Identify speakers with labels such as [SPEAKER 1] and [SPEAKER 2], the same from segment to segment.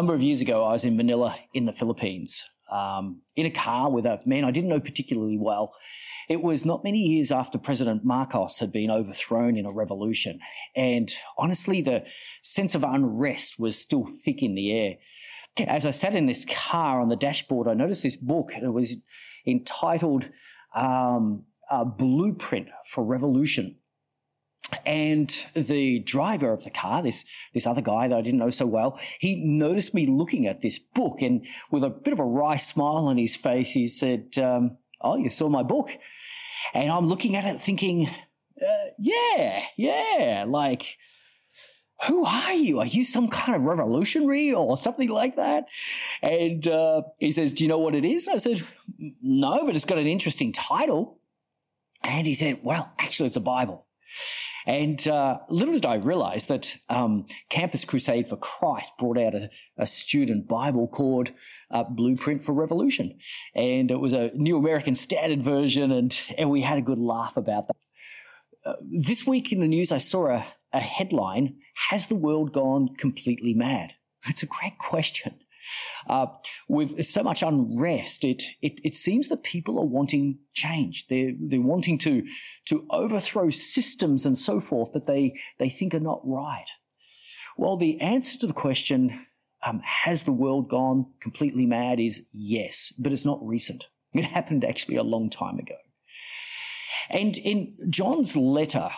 [SPEAKER 1] number of years ago, I was in Manila in the Philippines, um, in a car with a man I didn't know particularly well. It was not many years after President Marcos had been overthrown in a revolution. And honestly, the sense of unrest was still thick in the air. As I sat in this car on the dashboard, I noticed this book. It was entitled um, Blueprint for Revolution and the driver of the car, this, this other guy that I didn't know so well, he noticed me looking at this book and with a bit of a wry smile on his face, he said, um, Oh, you saw my book. And I'm looking at it thinking, uh, yeah, yeah, like, who are you? Are you some kind of revolutionary or something like that? And uh, he says, Do you know what it is? I said, No, but it's got an interesting title. And he said, Well, actually, it's a Bible. And uh, little did I realize that um, Campus Crusade for Christ brought out a, a student Bible called uh, Blueprint for Revolution. And it was a New American Standard version, and, and we had a good laugh about that. Uh, this week in the news, I saw a, a headline Has the world gone completely mad? It's a great question. Uh, with so much unrest, it, it, it seems that people are wanting change. They're, they're wanting to, to overthrow systems and so forth that they, they think are not right. Well, the answer to the question, um, has the world gone completely mad, is yes, but it's not recent. It happened actually a long time ago. And in John's letter,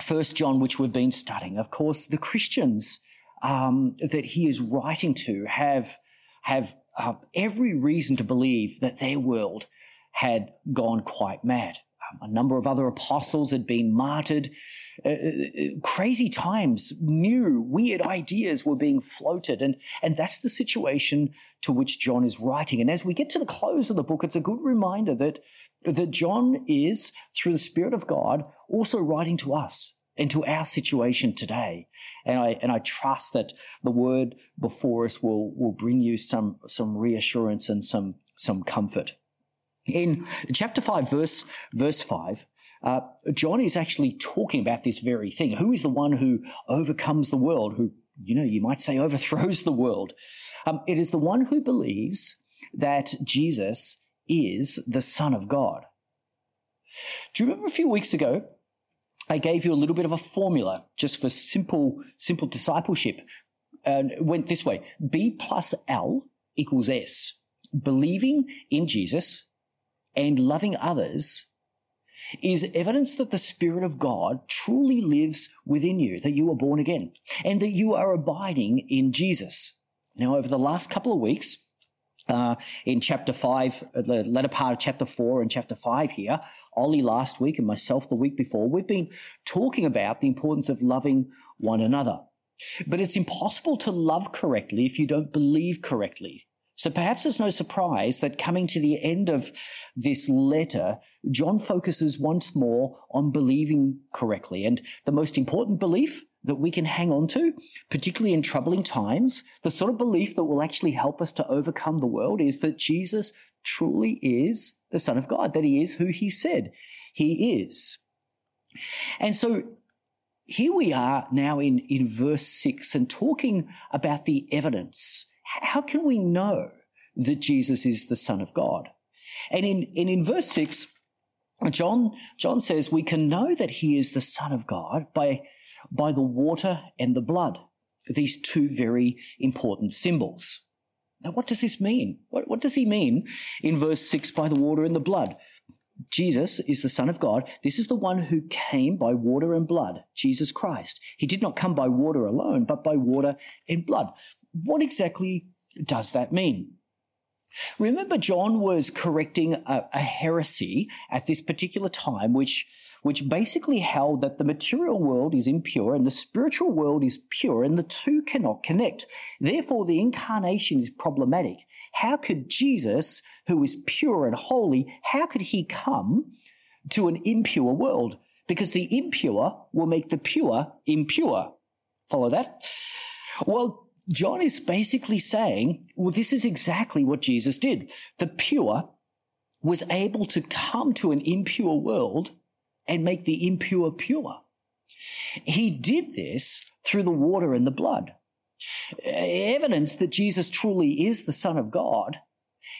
[SPEAKER 1] First John, which we've been studying, of course, the Christians um, that he is writing to have have uh, every reason to believe that their world had gone quite mad. Um, a number of other apostles had been martyred. Uh, uh, uh, crazy times, new, weird ideas were being floated. And, and that's the situation to which John is writing. And as we get to the close of the book, it's a good reminder that, that John is, through the Spirit of God, also writing to us into our situation today. And I, and I trust that the word before us will, will bring you some, some reassurance and some, some comfort. In chapter five, verse, verse five, uh, John is actually talking about this very thing. Who is the one who overcomes the world? Who, you know, you might say overthrows the world. Um, it is the one who believes that Jesus is the Son of God. Do you remember a few weeks ago I gave you a little bit of a formula just for simple, simple discipleship. And it went this way. B plus L equals S. Believing in Jesus and loving others is evidence that the Spirit of God truly lives within you, that you are born again, and that you are abiding in Jesus. Now, over the last couple of weeks, uh, in chapter five, uh, the latter part of chapter four and chapter five here, Ollie last week and myself the week before, we've been talking about the importance of loving one another. But it's impossible to love correctly if you don't believe correctly. So perhaps it's no surprise that coming to the end of this letter, John focuses once more on believing correctly. And the most important belief that we can hang on to, particularly in troubling times, the sort of belief that will actually help us to overcome the world is that Jesus truly is the Son of God, that he is who he said he is. And so here we are now in, in verse six and talking about the evidence how can we know that Jesus is the Son of God? And in, and in verse 6, John, John says we can know that he is the Son of God by, by the water and the blood, these two very important symbols. Now, what does this mean? What, what does he mean in verse 6 by the water and the blood? Jesus is the Son of God. This is the one who came by water and blood, Jesus Christ. He did not come by water alone, but by water and blood. What exactly does that mean? Remember, John was correcting a, a, heresy at this particular time, which, which basically held that the material world is impure and the spiritual world is pure, and the two cannot connect. Therefore, the incarnation is problematic. How could Jesus, who is pure and holy, how could he come to an impure world? Because the impure will make the pure impure. Follow that? Well, John is basically saying, well, this is exactly what Jesus did. The pure was able to come to an impure world and make the impure pure. He did this through the water and the blood. Evidence that Jesus truly is the Son of God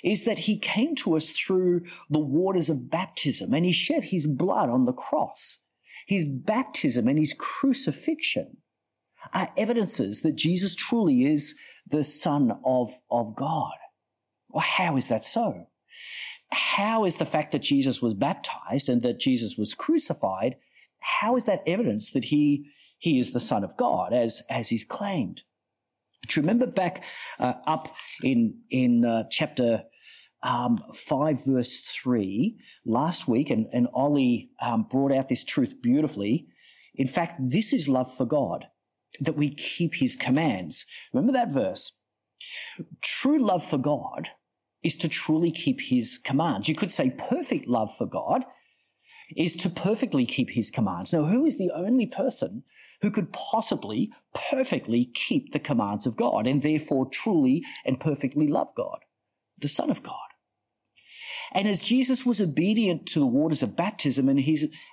[SPEAKER 1] is that he came to us through the waters of baptism and he shed his blood on the cross. His baptism and his crucifixion are evidences that Jesus truly is the Son of, of God. Well, how is that so? How is the fact that Jesus was baptized and that Jesus was crucified, how is that evidence that he, he is the Son of God as, as he's claimed? Do you remember back uh, up in, in uh, chapter um, 5, verse 3 last week, and, and Ollie um, brought out this truth beautifully. In fact, this is love for God, that we keep his commands. Remember that verse? True love for God is to truly keep his commands. You could say perfect love for God is to perfectly keep his commands. Now, who is the only person who could possibly perfectly keep the commands of God and therefore truly and perfectly love God? The Son of God. And as Jesus was obedient to the waters of baptism and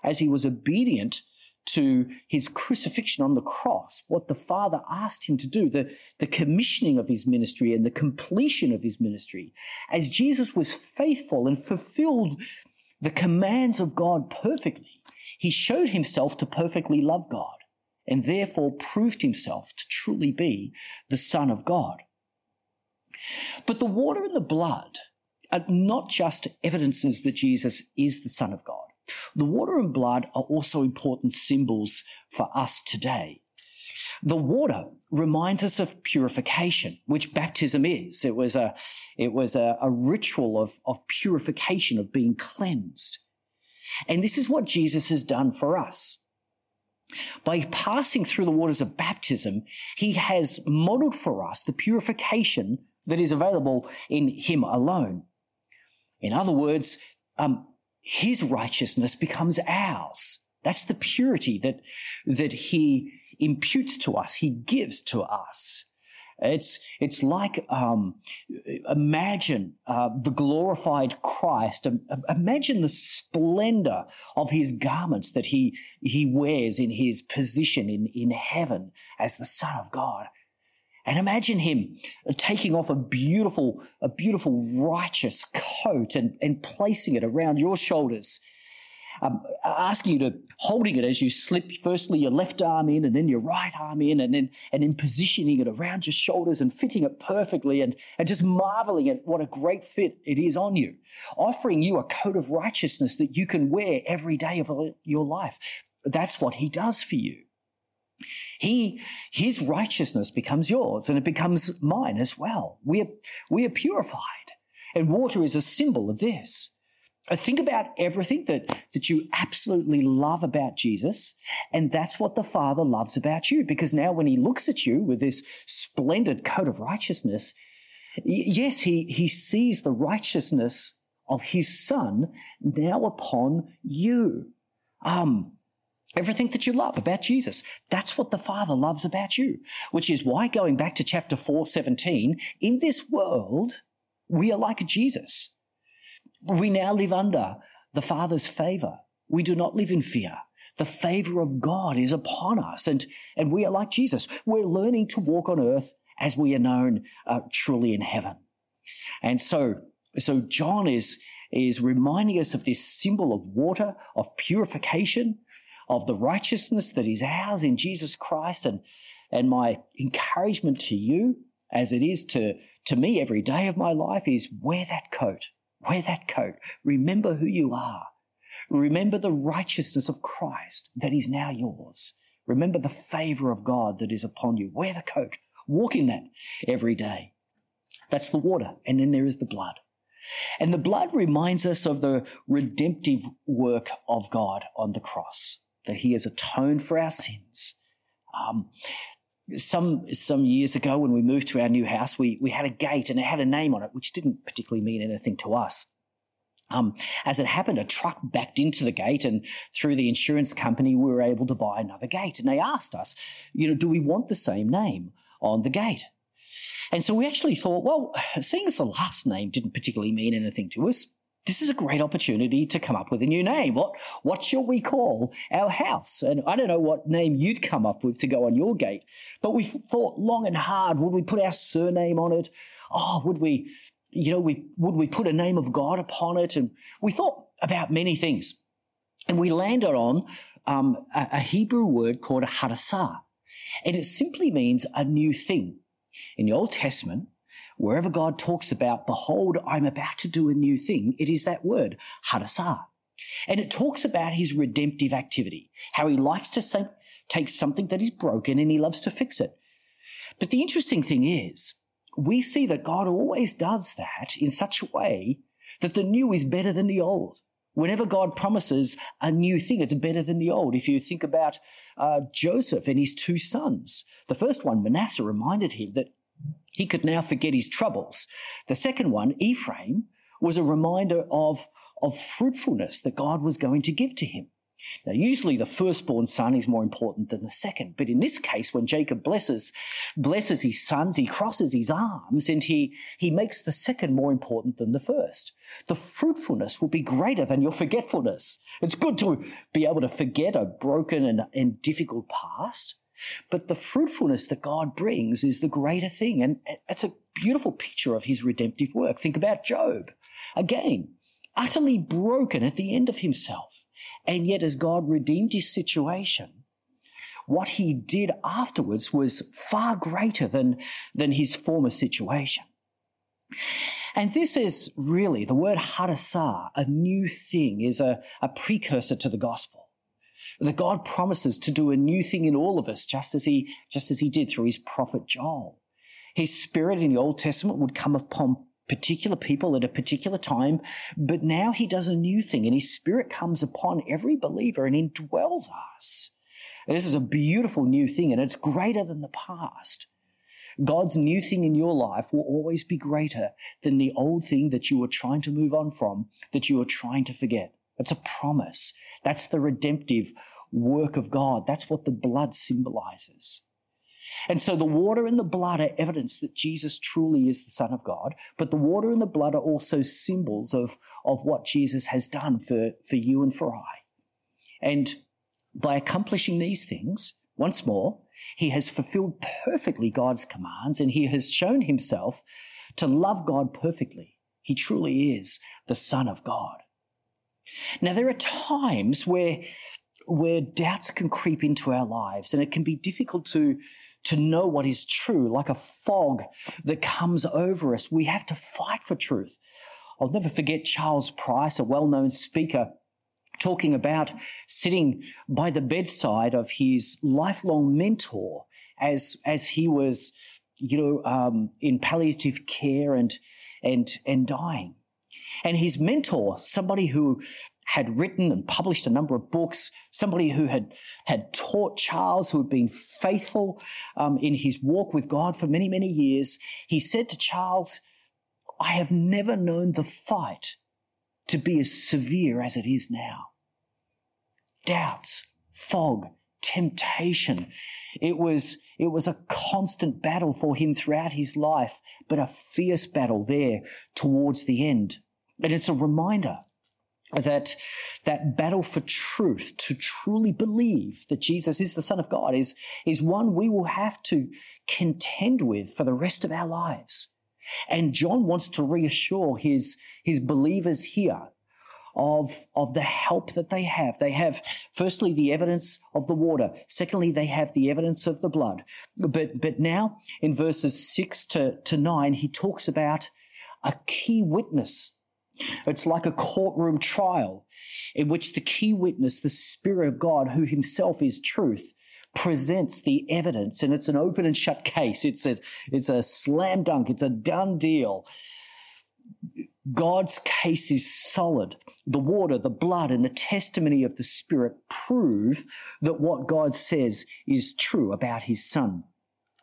[SPEAKER 1] as he was obedient to his crucifixion on the cross, what the Father asked him to do, the, the commissioning of his ministry and the completion of his ministry, as Jesus was faithful and fulfilled the commands of God perfectly, he showed himself to perfectly love God and therefore proved himself to truly be the Son of God. But the water and the blood are not just evidences that Jesus is the Son of God. The water and blood are also important symbols for us today. The water reminds us of purification, which baptism is. It was a, it was a, a ritual of, of purification, of being cleansed. And this is what Jesus has done for us. By passing through the waters of baptism, he has modeled for us the purification that is available in him alone. In other words, um, his righteousness becomes ours. That's the purity that, that he imputes to us, he gives to us. It's, it's like, um, imagine uh, the glorified Christ. Imagine the splendor of his garments that he, he wears in his position in, in heaven as the Son of God. And imagine him taking off a beautiful, a beautiful righteous coat and, and placing it around your shoulders. Um, asking you to holding it as you slip firstly your left arm in and then your right arm in and then and then positioning it around your shoulders and fitting it perfectly and, and just marveling at what a great fit it is on you. Offering you a coat of righteousness that you can wear every day of your life. That's what he does for you he, his righteousness becomes yours and it becomes mine as well. We are, we are purified. And water is a symbol of this. Uh, think about everything that, that you absolutely love about Jesus. And that's what the Father loves about you. Because now when he looks at you with this splendid coat of righteousness, yes, he, he sees the righteousness of his son now upon you. Um, Everything that you love about Jesus. That's what the Father loves about you, which is why going back to chapter 4, 17, in this world, we are like Jesus. We now live under the Father's favor. We do not live in fear. The favor of God is upon us and, and we are like Jesus. We're learning to walk on earth as we are known uh, truly in heaven. And so, so John is, is reminding us of this symbol of water, of purification, of the righteousness that is ours in Jesus Christ. And, and my encouragement to you, as it is to, to me every day of my life, is wear that coat. Wear that coat. Remember who you are. Remember the righteousness of Christ that is now yours. Remember the favor of God that is upon you. Wear the coat. Walk in that every day. That's the water. And then there is the blood. And the blood reminds us of the redemptive work of God on the cross that he has atoned for our sins. Um, some some years ago, when we moved to our new house, we we had a gate and it had a name on it, which didn't particularly mean anything to us. Um, as it happened, a truck backed into the gate, and through the insurance company, we were able to buy another gate. And they asked us, you know, do we want the same name on the gate? And so we actually thought, well, seeing as the last name didn't particularly mean anything to us, this is a great opportunity to come up with a new name. What what shall we call our house? And I don't know what name you'd come up with to go on your gate, but we thought long and hard. Would we put our surname on it? Oh, would we, you know, we would we put a name of God upon it? And we thought about many things, and we landed on um, a, a Hebrew word called hadassah, and it simply means a new thing. In the Old Testament, wherever God talks about, behold, I'm about to do a new thing, it is that word, hadassah. And it talks about his redemptive activity, how he likes to say, take something that is broken and he loves to fix it. But the interesting thing is, we see that God always does that in such a way that the new is better than the old. Whenever God promises a new thing, it's better than the old. If you think about uh, Joseph and his two sons, the first one, Manasseh, reminded him that he could now forget his troubles. The second one, Ephraim, was a reminder of, of fruitfulness that God was going to give to him. Now, usually the firstborn son is more important than the second, but in this case, when Jacob blesses, blesses his sons, he crosses his arms and he, he makes the second more important than the first. The fruitfulness will be greater than your forgetfulness. It's good to be able to forget a broken and, and difficult past, but the fruitfulness that God brings is the greater thing. And it's a beautiful picture of his redemptive work. Think about Job. Again, utterly broken at the end of himself. And yet, as God redeemed his situation, what he did afterwards was far greater than, than his former situation. And this is really the word hadassah, a new thing, is a, a precursor to the gospel that God promises to do a new thing in all of us, just as he, just as he did through his prophet Joel. His spirit in the Old Testament would come upon particular people at a particular time, but now he does a new thing and his spirit comes upon every believer and indwells us. And this is a beautiful new thing and it's greater than the past. God's new thing in your life will always be greater than the old thing that you were trying to move on from, that you were trying to forget. That's a promise. That's the redemptive work of God. That's what the blood symbolizes. And so the water and the blood are evidence that Jesus truly is the Son of God, but the water and the blood are also symbols of, of what Jesus has done for, for you and for I. And by accomplishing these things, once more, he has fulfilled perfectly God's commands and he has shown himself to love God perfectly. He truly is the Son of God. Now, there are times where, where doubts can creep into our lives and it can be difficult to, to know what is true, like a fog that comes over us. We have to fight for truth. I'll never forget Charles Price, a well known speaker, talking about sitting by the bedside of his lifelong mentor as, as he was, you know, um, in palliative care and, and, and dying. And his mentor, somebody who had written and published a number of books, somebody who had, had taught Charles, who had been faithful um, in his walk with God for many, many years, he said to Charles, I have never known the fight to be as severe as it is now. Doubts, fog, temptation. It was, it was a constant battle for him throughout his life, but a fierce battle there towards the end. And it's a reminder that that battle for truth to truly believe that Jesus is the son of God is is one we will have to contend with for the rest of our lives. And John wants to reassure his his believers here of of the help that they have. They have firstly the evidence of the water. Secondly they have the evidence of the blood. But but now in verses 6 to to 9 he talks about a key witness it's like a courtroom trial in which the key witness, the Spirit of God, who himself is truth, presents the evidence and it's an open and shut case. It's a, it's a slam dunk. It's a done deal. God's case is solid. The water, the blood, and the testimony of the Spirit prove that what God says is true about his Son.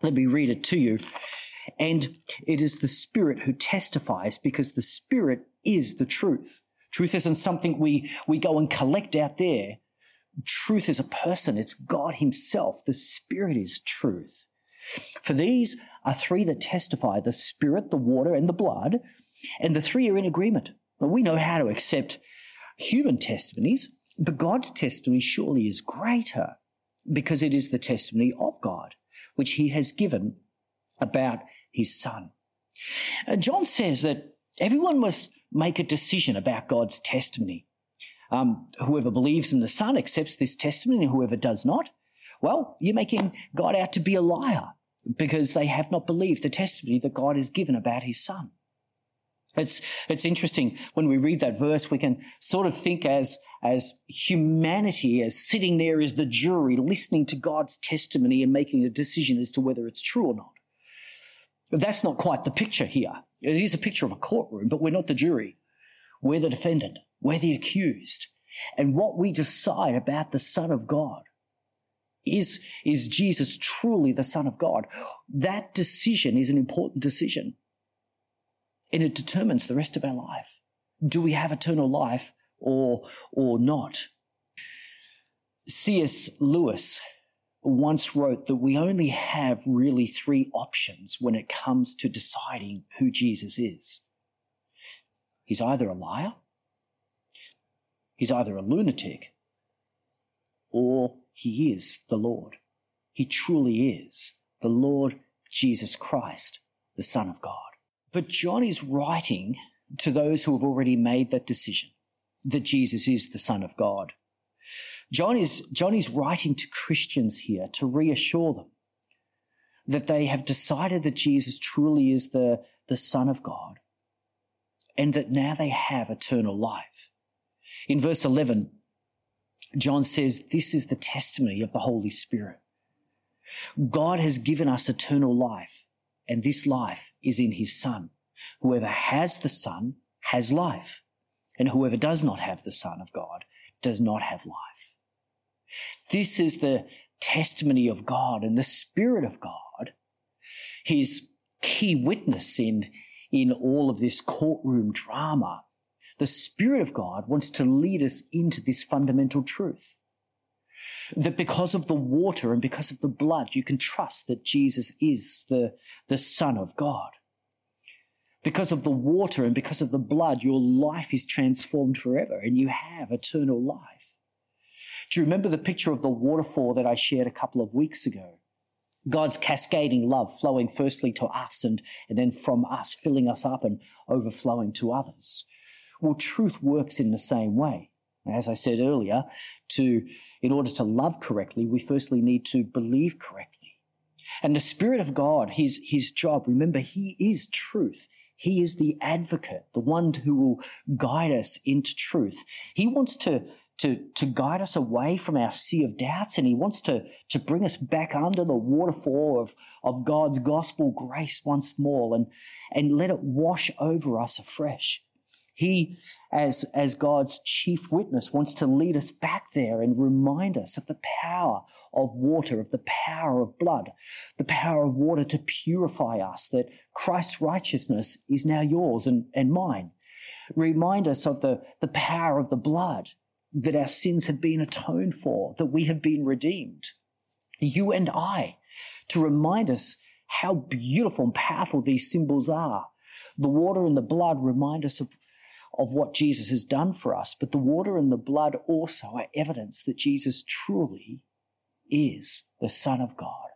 [SPEAKER 1] Let me read it to you. And it is the Spirit who testifies because the Spirit is the truth. Truth isn't something we, we go and collect out there. Truth is a person. It's God himself. The Spirit is truth. For these are three that testify, the Spirit, the water, and the blood, and the three are in agreement. But we know how to accept human testimonies, but God's testimony surely is greater because it is the testimony of God, which he has given about his son. Uh, John says that everyone must make a decision about God's testimony. Um, whoever believes in the Son accepts this testimony, and whoever does not, well, you're making God out to be a liar because they have not believed the testimony that God has given about his Son. It's, it's interesting when we read that verse, we can sort of think as, as humanity, as sitting there as the jury, listening to God's testimony and making a decision as to whether it's true or not. That's not quite the picture here. It is a picture of a courtroom, but we're not the jury. We're the defendant. We're the accused. And what we decide about the Son of God is, is Jesus truly the Son of God? That decision is an important decision. And it determines the rest of our life. Do we have eternal life or, or not? C.S. Lewis once wrote that we only have really three options when it comes to deciding who Jesus is. He's either a liar, he's either a lunatic, or he is the Lord. He truly is the Lord Jesus Christ, the Son of God. But John is writing to those who have already made that decision that Jesus is the Son of God. John is, John is writing to Christians here to reassure them that they have decided that Jesus truly is the, the Son of God and that now they have eternal life. In verse 11, John says, This is the testimony of the Holy Spirit. God has given us eternal life, and this life is in his Son. Whoever has the Son has life, and whoever does not have the Son of God does not have life. This is the testimony of God and the Spirit of God, his key witness in, in all of this courtroom drama. The Spirit of God wants to lead us into this fundamental truth. That because of the water and because of the blood, you can trust that Jesus is the, the Son of God. Because of the water and because of the blood, your life is transformed forever and you have eternal life. Do you remember the picture of the waterfall that I shared a couple of weeks ago? God's cascading love flowing firstly to us and, and then from us, filling us up and overflowing to others. Well, truth works in the same way. As I said earlier, to, in order to love correctly, we firstly need to believe correctly. And the Spirit of God, his, his job, remember, he is truth. He is the advocate, the one who will guide us into truth. He wants to, to, to guide us away from our sea of doubts and he wants to, to bring us back under the waterfall of, of God's gospel grace once more and, and let it wash over us afresh. He, as, as God's chief witness, wants to lead us back there and remind us of the power of water, of the power of blood, the power of water to purify us, that Christ's righteousness is now yours and, and mine. Remind us of the, the power of the blood, that our sins have been atoned for, that we have been redeemed. You and I, to remind us how beautiful and powerful these symbols are. The water and the blood remind us of of what Jesus has done for us, but the water and the blood also are evidence that Jesus truly is the Son of God.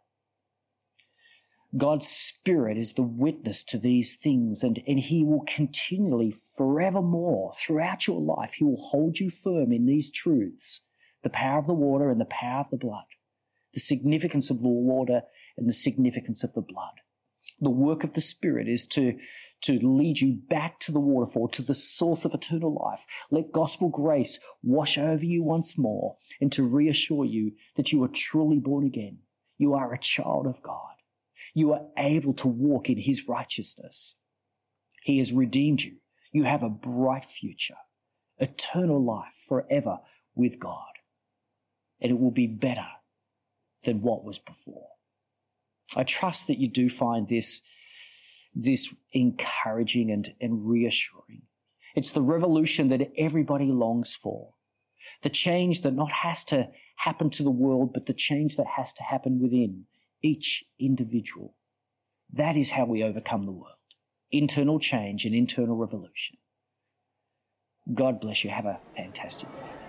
[SPEAKER 1] God's Spirit is the witness to these things, and, and He will continually, forevermore, throughout your life, He will hold you firm in these truths the power of the water and the power of the blood, the significance of the water and the significance of the blood. The work of the Spirit is to, to lead you back to the waterfall, to the source of eternal life. Let gospel grace wash over you once more and to reassure you that you are truly born again. You are a child of God. You are able to walk in his righteousness. He has redeemed you. You have a bright future, eternal life forever with God. And it will be better than what was before. I trust that you do find this this encouraging and, and reassuring. It's the revolution that everybody longs for. The change that not has to happen to the world, but the change that has to happen within each individual. That is how we overcome the world. Internal change and internal revolution. God bless you. Have a fantastic day.